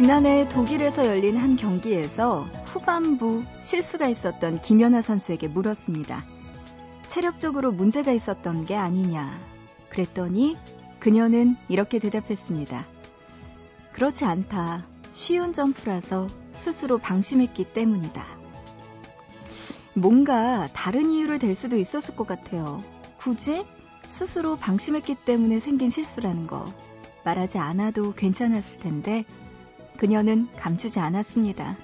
지난해 독일에서 열린 한 경기에서 후반부 실수가 있었던 김연아 선수에게 물었습니다. 체력적으로 문제가 있었던 게 아니냐. 그랬더니 그녀는 이렇게 대답했습니다. 그렇지 않다. 쉬운 점프라서 스스로 방심했기 때문이다. 뭔가 다른 이유를 댈 수도 있었을 것 같아요. 굳이 스스로 방심했기 때문에 생긴 실수라는 거 말하지 않아도 괜찮았을 텐데 그녀는 감추지 않았습니다.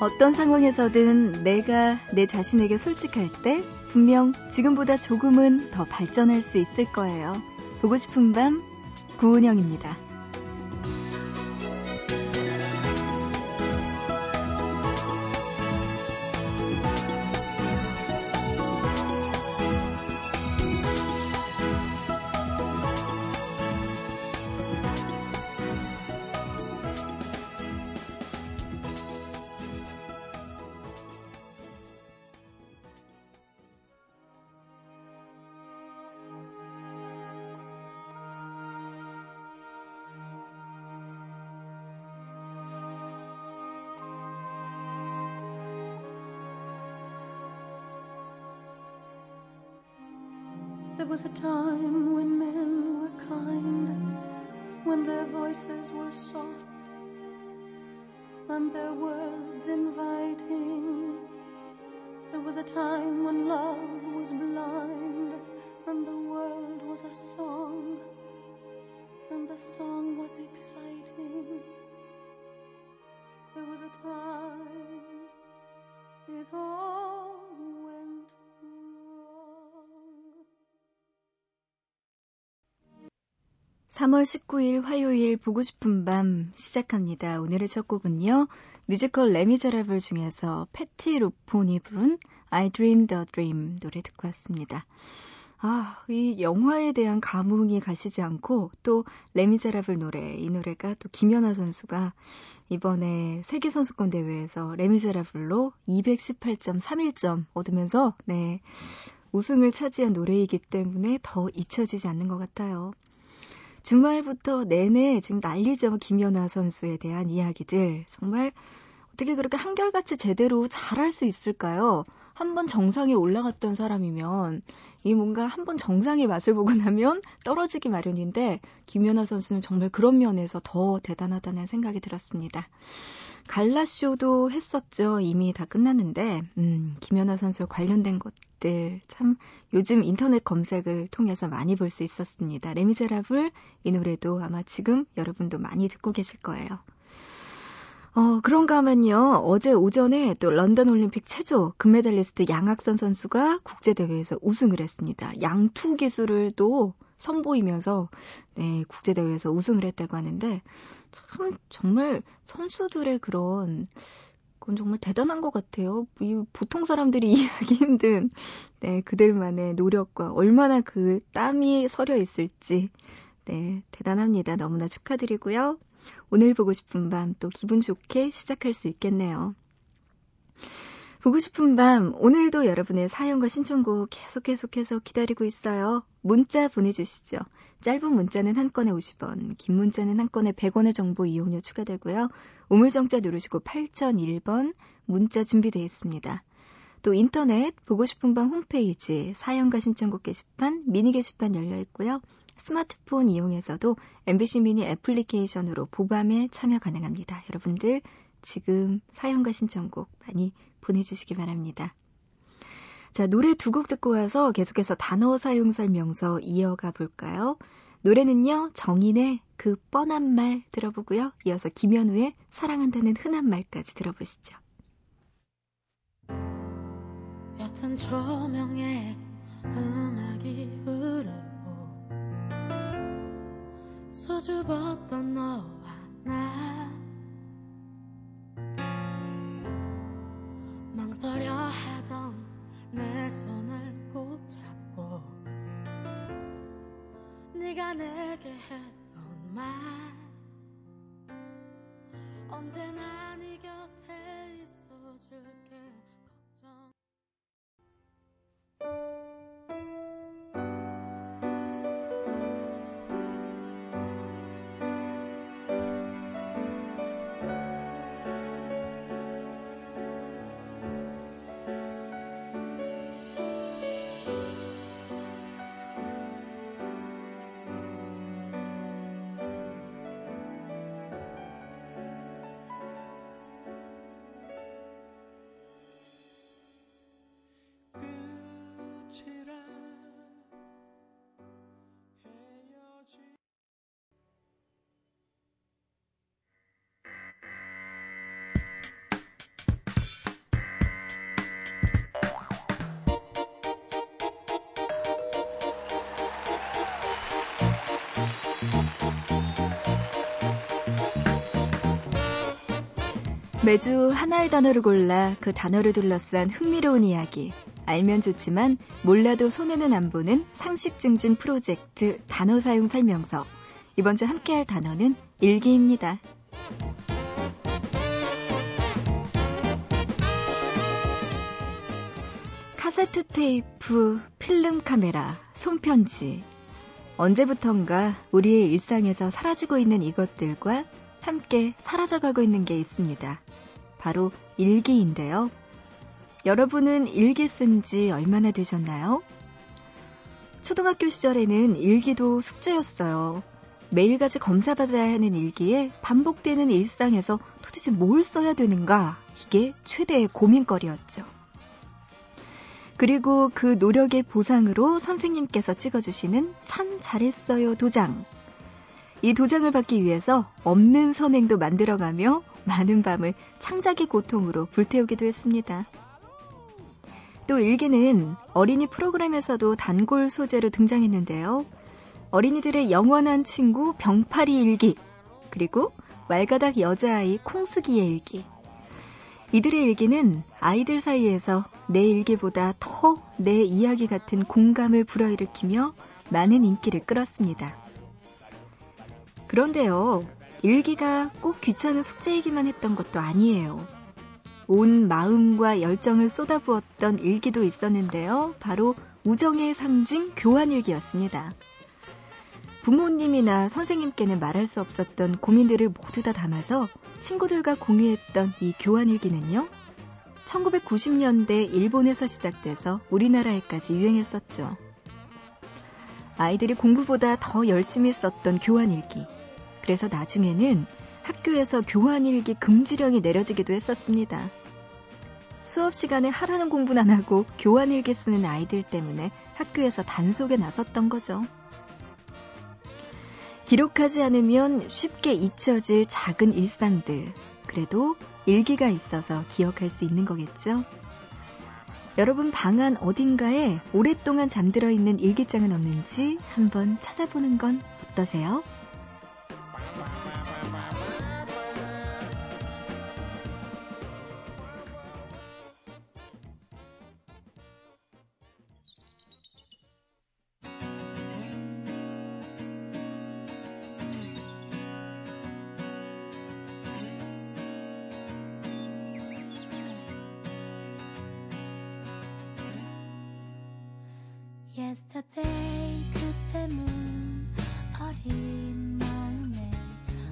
어떤 상황에서든 내가 내 자신에게 솔직할 때 분명 지금보다 조금은 더 발전할 수 있을 거예요. 보고 싶은 밤, 구은영입니다. There was a time when men were kind, when their voices were soft and their words inviting. There was a time when love was blind and the world was a song and the song was exciting. There was a time it all 3월 19일 화요일 보고 싶은 밤 시작합니다. 오늘의 첫 곡은요. 뮤지컬 레미제라블 중에서 패티 루폰이 부른 I Dreamed a Dream 노래 듣고 왔습니다. 아, 이 영화에 대한 감흥이 가시지 않고 또 레미제라블 노래, 이 노래가 또 김연아 선수가 이번에 세계 선수권 대회에서 레미제라블로 218.31점 얻으면서 네, 우승을 차지한 노래이기 때문에 더 잊혀지지 않는 것 같아요. 주말부터 내내 지금 난리죠. 김연아 선수에 대한 이야기들. 정말 어떻게 그렇게 한결같이 제대로 잘할 수 있을까요? 한번 정상에 올라갔던 사람이면 이 뭔가 한번 정상의 맛을 보고 나면 떨어지기 마련인데 김연아 선수는 정말 그런 면에서 더 대단하다는 생각이 들었습니다. 갈라쇼도 했었죠. 이미 다 끝났는데, 음, 김연아 선수 관련된 것들 참 요즘 인터넷 검색을 통해서 많이 볼 수 있었습니다. 레미제라블 이 노래도 아마 지금 여러분도 많이 듣고 계실 거예요. 어, 그런가 하면요. 어제 오전에 또 런던 올림픽 체조 금메달리스트 양학선 선수가 국제대회에서 우승을 했습니다. 양투 기술을 또 선보이면서 네, 국제대회에서 우승을 했다고 하는데 참 정말 선수들의 그런 그건 정말 대단한 것 같아요. 이 보통 사람들이 이해하기 힘든 네, 그들만의 노력과 얼마나 그 땀이 서려 있을지 네, 대단합니다. 너무나 축하드리고요. 오늘 보고 싶은 밤 또 기분 좋게 시작할 수 있겠네요. 보고 싶은 밤, 오늘도 여러분의 사연과 신청곡 계속 계속해서 기다리고 있어요. 문자 보내주시죠. 짧은 문자는 한 건에 50원, 긴 문자는 한 건에 100원의 정보 이용료 추가되고요. 우물정자 누르시고 8001번 문자 준비되어 있습니다. 또 인터넷 보고 싶은 밤 홈페이지 사연과 신청곡 게시판, 미니 게시판 열려 있고요. 스마트폰 이용해서도 MBC 미니 애플리케이션으로 보밤에 참여 가능합니다. 여러분들 지금 사연과 신청곡 많이 보내주시기 바랍니다. 자, 노래 두 곡 듣고 와서 계속해서 단어 사용 설명서 이어가 볼까요? 노래는요, 정인의 그 뻔한 말 들어보고요. 이어서 김현우의 사랑한다는 흔한 말까지 들어보시죠. 옅은 조명에 음악이 흐르고 수줍었던 너와 나 망설여 하던 내 손을 꼭 잡고 네가 내게 했던 말. 언제나 네 곁에 있어줄게. 걱정 매주 하나의 단어를 골라 그 단어를 둘러싼 흥미로운 이야기. 알면 좋지만 몰라도 손해는 안 보는 상식 증진 프로젝트 단어 사용 설명서. 이번 주 함께 할 단어는 일기입니다. 카세트 테이프, 필름 카메라, 손편지. 언제부턴가 우리의 일상에서 사라지고 있는 이것들과 함께 사라져가고 있는 게 있습니다. 바로 일기인데요. 여러분은 일기 쓴 지 얼마나 되셨나요? 초등학교 시절에는 일기도 숙제였어요. 매일같이 검사받아야 하는 일기에 반복되는 일상에서 도대체 뭘 써야 되는가? 이게 최대의 고민거리였죠. 그리고 그 노력의 보상으로 선생님께서 찍어주시는 참 잘했어요 도장. 이 도장을 받기 위해서 없는 선행도 만들어가며 많은 밤을 창작의 고통으로 불태우기도 했습니다. 또 일기는 어린이 프로그램에서도 단골 소재로 등장했는데요. 어린이들의 영원한 친구 병파리 일기, 그리고 말가닥 여자아이 콩수기의 일기. 이들의 일기는 아이들 사이에서 내 일기보다 더 내 이야기 같은 공감을 불어일으키며 많은 인기를 끌었습니다. 그런데요, 일기가 꼭 귀찮은 숙제이기만 했던 것도 아니에요. 온 마음과 열정을 쏟아부었던 일기도 있었는데요. 바로 우정의 상징 교환일기였습니다. 부모님이나 선생님께는 말할 수 없었던 고민들을 모두 다 담아서 친구들과 공유했던 이 교환일기는요. 1990년대 일본에서 시작돼서 우리나라에까지 유행했었죠. 아이들이 공부보다 더 열심히 썼던 교환일기. 그래서 나중에는 학교에서 교환일기 금지령이 내려지기도 했었습니다. 수업 시간에 하라는 공부는 안 하고 교환일기 쓰는 아이들 때문에 학교에서 단속에 나섰던 거죠. 기록하지 않으면 쉽게 잊혀질 작은 일상들. 그래도 일기가 있어서 기억할 수 있는 거겠죠? 여러분 방 안 어딘가에 오랫동안 잠들어 있는 일기장은 없는지 한번 찾아보는 건 어떠세요? Yesterday 그때 문 어린 마음에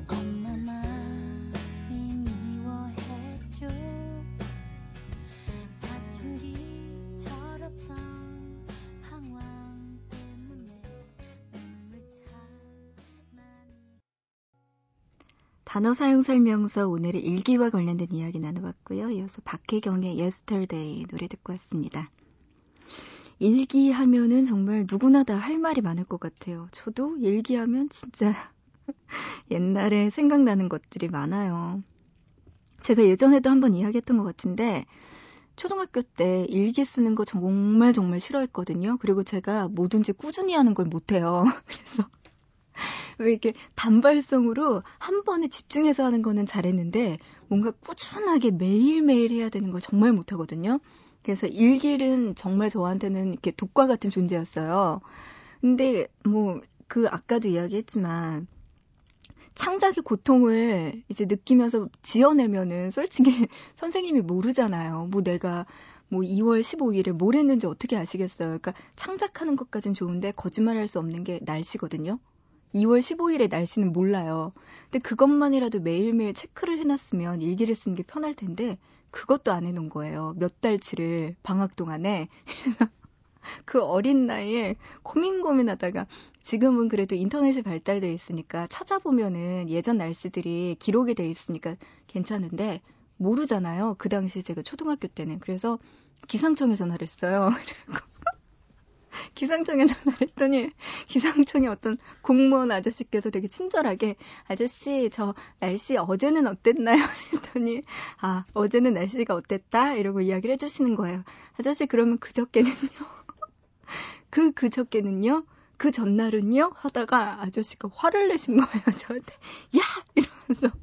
엄마 마음이 미워했죠 사춘기 철없던 방황 때문에 눈물 참 많이 단어 사용 설명서 오늘의 일기와 관련된 이야기 나눠봤고요. 이어서 박혜경의 Yesterday 노래 듣고 왔습니다. 일기하면은 정말 누구나 다 할 말이 많을 것 같아요. 저도 일기하면 진짜 옛날에 생각나는 것들이 많아요. 제가 예전에도 한번 이야기했던 것 같은데 초등학교 때 일기 쓰는 거 정말 정말 싫어했거든요. 그리고 제가 뭐든지 꾸준히 하는 걸 못해요. 그래서 왜 이렇게 단발성으로 한 번에 집중해서 하는 거는 잘했는데 뭔가 꾸준하게 매일매일 해야 되는 걸 정말 못하거든요. 그래서 일길은 정말 저한테는 이렇게 독과 같은 존재였어요. 근데 뭐 그 아까도 이야기했지만 창작의 고통을 이제 느끼면서 지어내면은 솔직히 선생님이 모르잖아요. 뭐 내가 뭐 2월 15일에 뭘 했는지 어떻게 아시겠어요? 그러니까 창작하는 것까진 좋은데 거짓말할 수 없는 게 날씨거든요. 2월 15일의 날씨는 몰라요. 근데 그것만이라도 매일매일 체크를 해놨으면 일기를 쓰는 게 편할 텐데 그것도 안 해놓은 거예요. 몇 달치를 방학 동안에. 그래서 그 어린 나이에 고민 고민하다가 지금은 그래도 인터넷이 발달돼 있으니까 찾아보면은 예전 날씨들이 기록이 돼 있으니까 괜찮은데 모르잖아요. 그 당시 제가 초등학교 때는. 그래서 기상청에 전화를 했어요. 그리고 기상청에 전화를 했더니 기상청의 어떤 공무원 아저씨께서 되게 친절하게 아저씨 저 날씨 어제는 어땠나요? 했더니 아 어제는 날씨가 어땠다 이러고 이야기를 해주시는 거예요. 아저씨 그러면 그저께는요? 그 그저께는요? 그 전날은요? 하다가 아저씨가 화를 내신 거예요 저한테 야 이러면서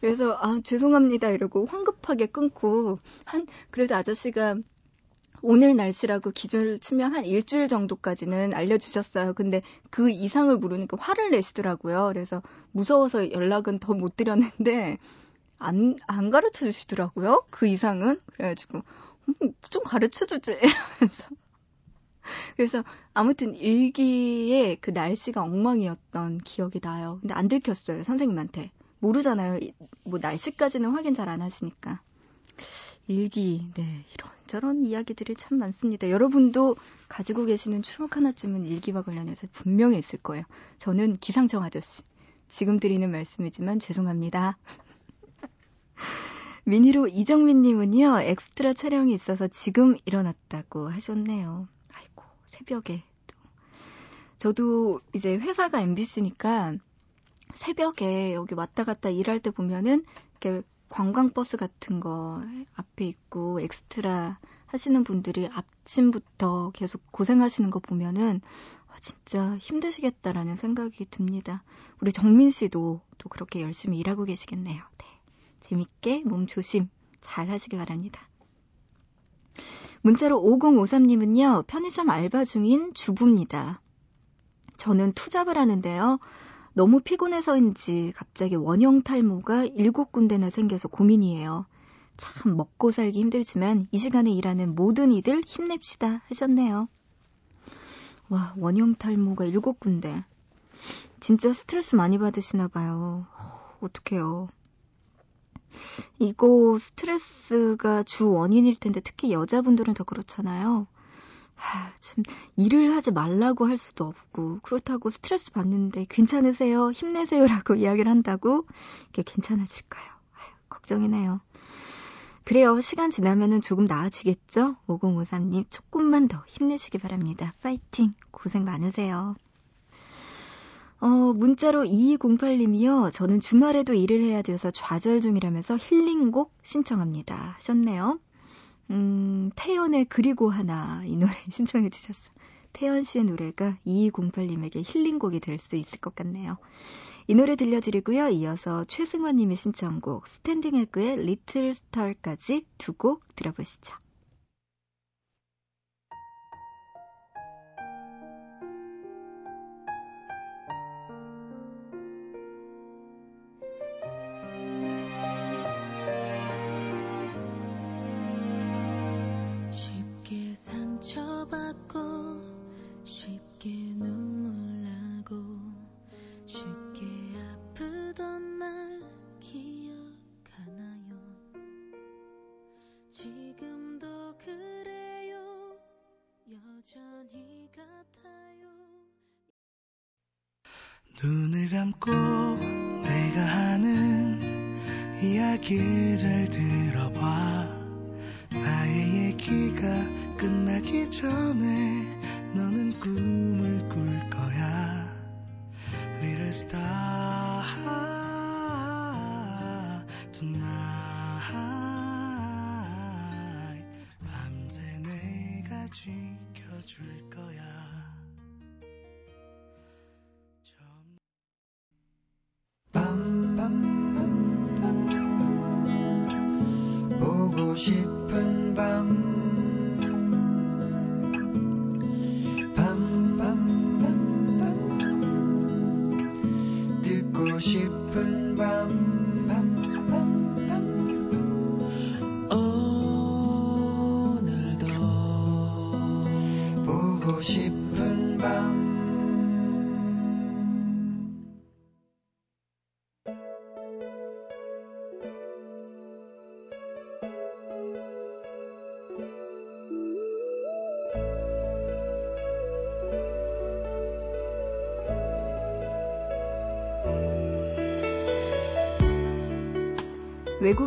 그래서 아 죄송합니다 이러고 황급하게 끊고 한 그래도 아저씨가 오늘 날씨라고 기준을 치면 한 일주일 정도까지는 알려주셨어요. 근데 그 이상을 모르니까 화를 내시더라고요. 그래서 무서워서 연락은 더 못 드렸는데 안, 안 가르쳐 주시더라고요. 그 이상은. 그래가지고 음, 좀 가르쳐 주지. 이러면서. 그래서 아무튼 일기에 그 날씨가 엉망이었던 기억이 나요. 근데 안 들켰어요, 선생님한테. 모르잖아요. 뭐 날씨까지는 확인 잘 안 하시니까. 일기, 네, 이런저런 이야기들이 참 많습니다. 여러분도 가지고 계시는 추억 하나쯤은 일기와 관련해서 분명히 있을 거예요. 저는 기상청 아저씨. 지금 드리는 말씀이지만 죄송합니다. 미니로 이정민님은요, 엑스트라 촬영이 있어서 지금 일어났다고 하셨네요. 아이고, 새벽에 또. 저도 이제 회사가 MBC니까 새벽에 여기 왔다 갔다 일할 때 보면은 이렇게 관광버스 같은 거 앞에 있고 엑스트라 하시는 분들이 아침부터 계속 고생하시는 거 보면은 아, 진짜 힘드시겠다라는 생각이 듭니다. 우리 정민 씨도 또 그렇게 열심히 일하고 계시겠네요. 네. 재밌게 몸 조심 잘 하시기 바랍니다. 문자로 5053님은요, 편의점 알바 중인 주부입니다. 저는 투잡을 하는데요. 너무 피곤해서인지 갑자기 원형 탈모가 일곱 군데나 생겨서 고민이에요. 참 먹고 살기 힘들지만 이 시간에 일하는 모든 이들 힘냅시다 하셨네요. 와, 원형 탈모가 일곱 군데. 진짜 스트레스 많이 받으시나 봐요. 어, 어떡해요. 이거 스트레스가 주 원인일 텐데 특히 여자분들은 더 그렇잖아요. 하, 참 일을 하지 말라고 할 수도 없고 그렇다고 스트레스 받는데 괜찮으세요? 힘내세요라고 이야기를 한다고 이게 괜찮아질까요? 아유, 걱정이네요. 그래요. 시간 지나면은 조금 나아지겠죠? 5053님 조금만 더 힘내시기 바랍니다. 파이팅! 고생 많으세요. 어, 문자로 2208님이요. 저는 주말에도 일을 해야 돼서 좌절 중이라면서 힐링곡 신청합니다. 하셨네요. 음, 태연의 그리고 하나 이 노래 신청해 주셨어요. 태연 씨의 노래가 2208님에게 힐링곡이 될 수 있을 것 같네요. 이 노래 들려드리고요. 이어서 최승환 님의 신청곡 스탠딩 에그의 리틀 스타까지 두 곡 들어보시죠. 눈을 감고 내가 하는 이야기를 잘 들어봐. 나의 얘기가 끝나기 전에 너는 꿈을 꿀 거야. Little star tonight 밤새 내가 지켜줄 싶은 밤. 밤 밤 밤 듣고 싶은 밤오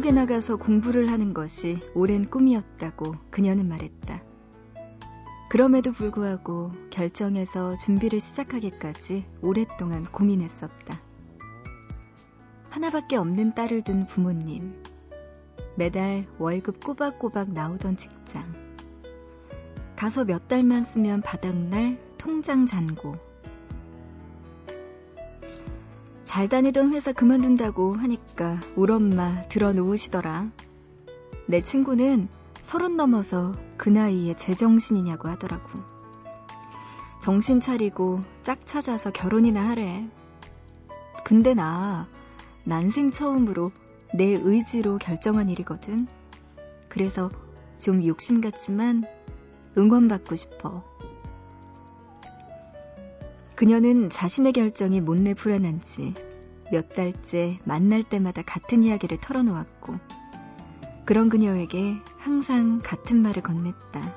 외국에 나가서 공부를 하는 것이 오랜 꿈이었다고 그녀는 말했다. 그럼에도 불구하고 결정해서 준비를 시작하기까지 오랫동안 고민했었다. 하나밖에 없는 딸을 둔 부모님. 매달 월급 꼬박꼬박 나오던 직장. 가서 몇 달만 쓰면 바닥날 통장 잔고. 잘 다니던 회사 그만둔다고 하니까 우리 엄마 들어놓으시더라. 내 친구는 서른 넘어서 그 나이에 제정신이냐고 하더라고. 정신 차리고 짝 찾아서 결혼이나 하래. 근데 나 난생 처음으로 내 의지로 결정한 일이거든. 그래서 좀 욕심 같지만 응원받고 싶어. 그녀는 자신의 결정이 못내 불안한지 몇 달째 만날 때마다 같은 이야기를 털어놓았고, 그런 그녀에게 항상 같은 말을 건넸다.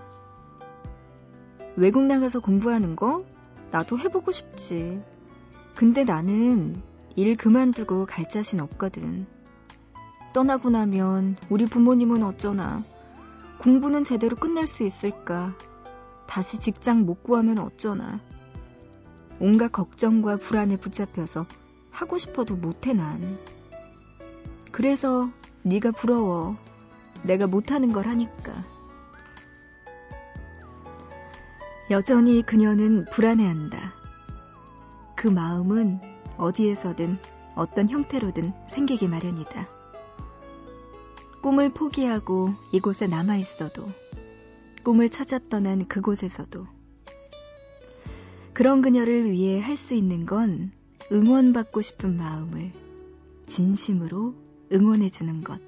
외국 나가서 공부하는 거? 나도 해보고 싶지. 근데 나는 일 그만두고 갈 자신 없거든. 떠나고 나면 우리 부모님은 어쩌나. 공부는 제대로 끝낼 수 있을까? 다시 직장 못 구하면 어쩌나. 온갖 걱정과 불안에 붙잡혀서 하고 싶어도 못해 난. 그래서 네가 부러워. 내가 못하는 걸 하니까. 여전히 그녀는 불안해한다. 그 마음은 어디에서든 어떤 형태로든 생기기 마련이다. 꿈을 포기하고 이곳에 남아 있어도, 꿈을 찾아 떠난 그곳에서도, 그런 그녀를 위해 할 수 있는 건 응원받고 싶은 마음을 진심으로 응원해주는 것.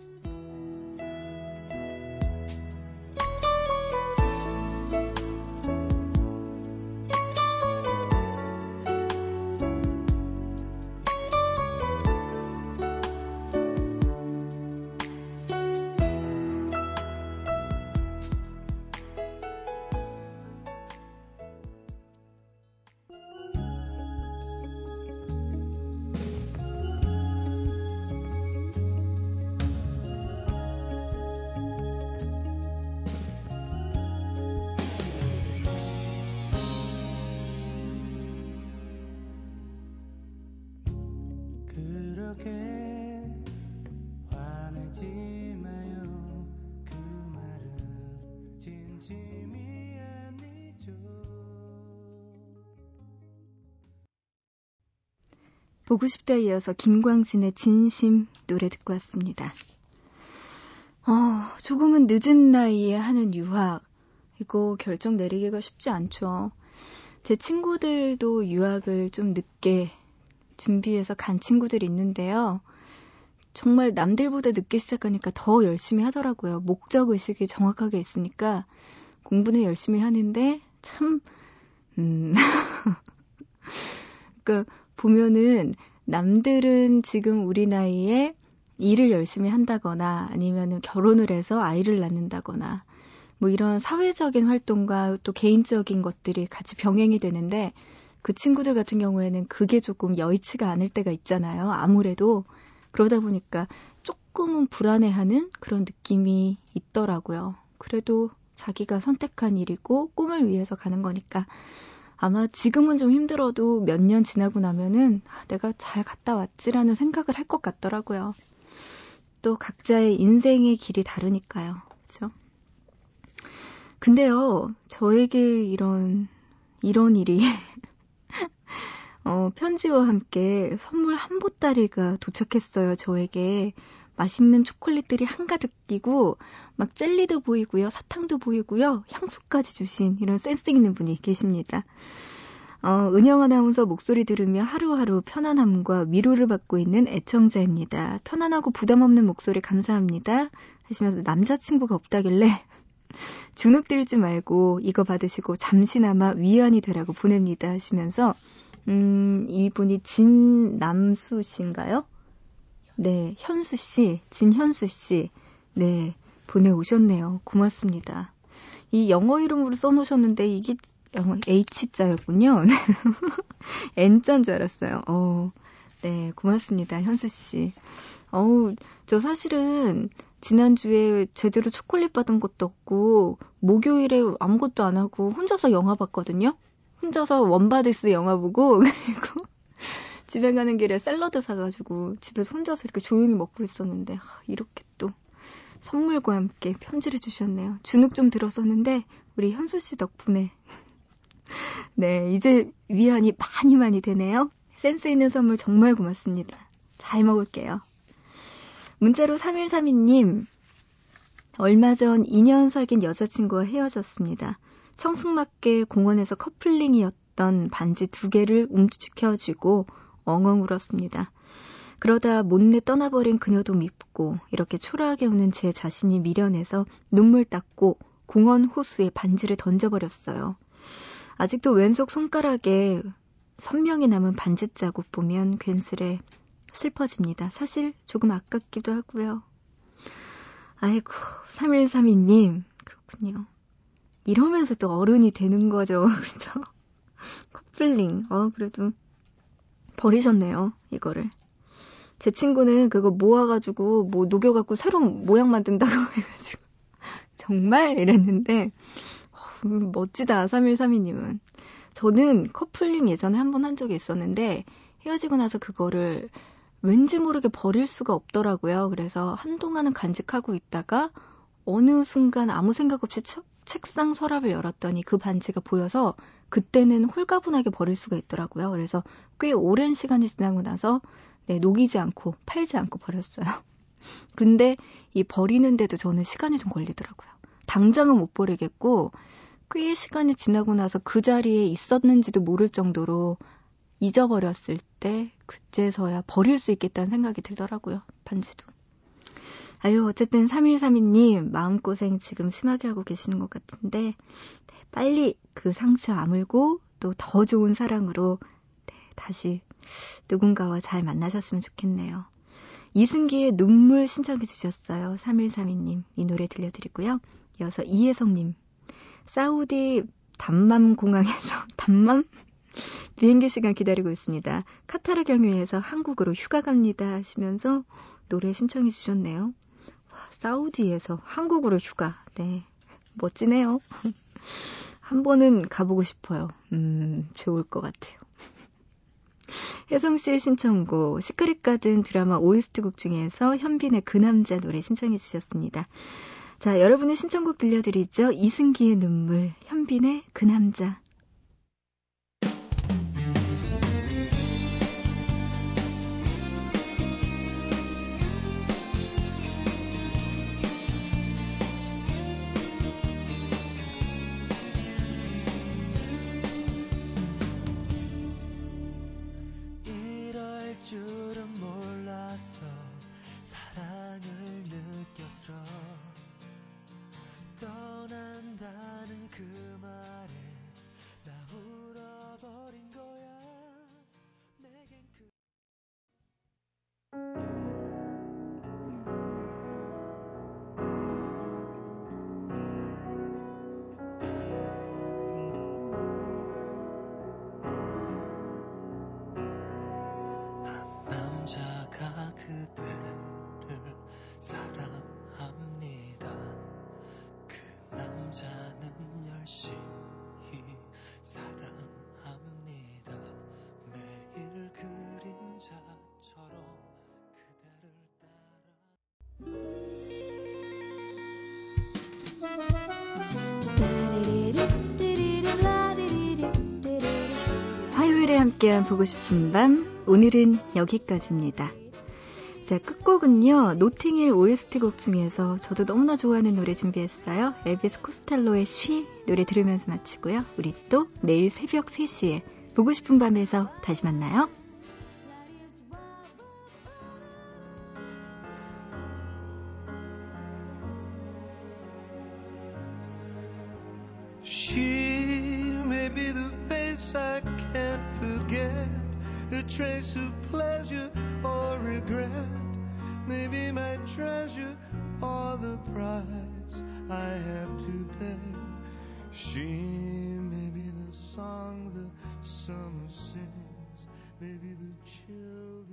그렇게 화내지 마요 그 말은 진심이 아니죠 보고 싶다에 이어서 김광진의 진심 노래 듣고 왔습니다. 어, 조금은 늦은 나이에 하는 유학. 이거 결정 내리기가 쉽지 않죠. 제 친구들도 유학을 좀 늦게 준비해서 간 친구들이 있는데요. 정말 남들보다 늦게 시작하니까 더 열심히 하더라고요. 목적 의식이 정확하게 있으니까 공부는 열심히 하는데 참, 음. 그 보면은 남들은 지금 우리 나이에 일을 열심히 한다거나 아니면 결혼을 해서 아이를 낳는다거나 뭐 이런 사회적인 활동과 또 개인적인 것들이 같이 병행이 되는데 그 친구들 같은 경우에는 그게 조금 여의치가 않을 때가 있잖아요. 아무래도 그러다 보니까 조금은 불안해하는 그런 느낌이 있더라고요. 그래도 자기가 선택한 일이고 꿈을 위해서 가는 거니까 아마 지금은 좀 힘들어도 몇 년 지나고 나면은 아, 내가 잘 갔다 왔지라는 생각을 할 것 같더라고요. 또 각자의 인생의 길이 다르니까요. 그렇죠? 근데요, 저에게 이런 이런 일이 어, 편지와 함께 선물 한 보따리가 도착했어요, 저에게. 맛있는 초콜릿들이 한가득이고, 막 젤리도 보이고요, 사탕도 보이고요, 향수까지 주신 이런 센스 있는 분이 계십니다. 어, 은영 아나운서 목소리 들으며 하루하루 편안함과 위로를 받고 있는 애청자입니다. 편안하고 부담 없는 목소리 감사합니다. 하시면서 남자친구가 없다길래 주눅 들지 말고 이거 받으시고 잠시나마 위안이 되라고 보냅니다 하시면서 음, 이분이 진남수 씨인가요? 네, 현수 씨, 진현수 씨. 네, 보내오셨네요. 고맙습니다. 이 영어 이름으로 써놓으셨는데 이게 영어 H자였군요. N자인 줄 알았어요. 어, 네, 고맙습니다. 현수 씨. 어우, 저 사실은 지난주에 제대로 초콜릿 받은 것도 없고, 목요일에 아무것도 안 하고 혼자서 영화 봤거든요? 혼자서 원바디스 영화 보고, 그리고 집에 가는 길에 샐러드 사가지고 집에서 혼자서 이렇게 조용히 먹고 있었는데, 하, 이렇게 또 선물과 함께 편지를 주셨네요. 주눅 좀 들었었는데, 우리 현수 씨 덕분에. 네, 이제 위안이 많이 많이 되네요. 센스 있는 선물 정말 고맙습니다. 잘 먹을게요. 문자로 3132님, 얼마 전 2년 사귄 여자친구와 헤어졌습니다. 청승맞게 공원에서 커플링이었던 반지 두 개를 움켜쥐고 엉엉 울었습니다. 그러다 못내 떠나버린 그녀도 밉고 이렇게 초라하게 우는 제 자신이 미련해서 눈물 닦고 공원 호수에 반지를 던져버렸어요. 아직도 왼쪽 손가락에 선명히 남은 반지 자국 보면 괜스레 슬퍼집니다. 사실 조금 아깝기도 하고요. 아이고, 3132님. 그렇군요. 이러면서 또 어른이 되는 거죠. 그죠? 커플링. 어, 그래도 버리셨네요. 이거를. 제 친구는 그거 모아가지고 뭐 녹여갖고 새로운 모양 만든다고 해가지고 정말 이랬는데 어, 멋지다 3132님은 저는 커플링 예전에 한 번한 적이 있었는데 헤어지고 나서 그거를 왠지 모르게 버릴 수가 없더라고요. 그래서 한동안은 간직하고 있다가 어느 순간 아무 생각 없이 쳐, 책상 서랍을 열었더니 그 반지가 보여서 그때는 홀가분하게 버릴 수가 있더라고요. 그래서 꽤 오랜 시간이 지나고 나서 네, 녹이지 않고 팔지 않고 버렸어요. 근데 이 버리는데도 저는 시간이 좀 걸리더라고요. 당장은 못 버리겠고 꽤 시간이 지나고 나서 그 자리에 있었는지도 모를 정도로 잊어버렸을 때 그제서야 버릴 수 있겠다는 생각이 들더라고요. 반지도. 아유, 어쨌든 3132님 마음고생 지금 심하게 하고 계시는 것 같은데 네, 빨리 그 상처 아물고 또 더 좋은 사랑으로 네, 다시 누군가와 잘 만나셨으면 좋겠네요. 이승기의 눈물 신청해 주셨어요. 3132님. 이 노래 들려드리고요. 이어서 이혜성님. 사우디 담맘 공항에서 담맘 비행기 시간 기다리고 있습니다. 카타르 경유해서 한국으로 휴가 갑니다 하시면서 노래 신청해 주셨네요. 와, 사우디에서 한국으로 휴가. 네. 멋지네요. 한 번은 가보고 싶어요. 음, 좋을 것 같아요. 혜성 씨의 신청곡 시크릿 가든 드라마 OST곡 중에서 현빈의 그 남자 노래 신청해 주셨습니다. 자, 여러분의 신청곡 들려드리죠. 이승기의 눈물, 현빈의 그 남자. 열심히 사랑합니다. 매일 그림자처럼 그대를 따라 화요일에 함께한 보고 싶은 밤, 오늘은 여기까지입니다. 자, 끝곡은요, 노팅힐 OST 곡 중에서 저도 너무나 좋아하는 노래 준비했어요. 엘비스 코스텔로의 쉬 노래 들으면서 마치고요. 우리 또 내일 새벽 3시에 보고 싶은 밤에서 다시 만나요. She may be the face I can't forget, a trace of pleasure regret, maybe my treasure or the price I have to pay. She may be the song the summer sings, maybe the chill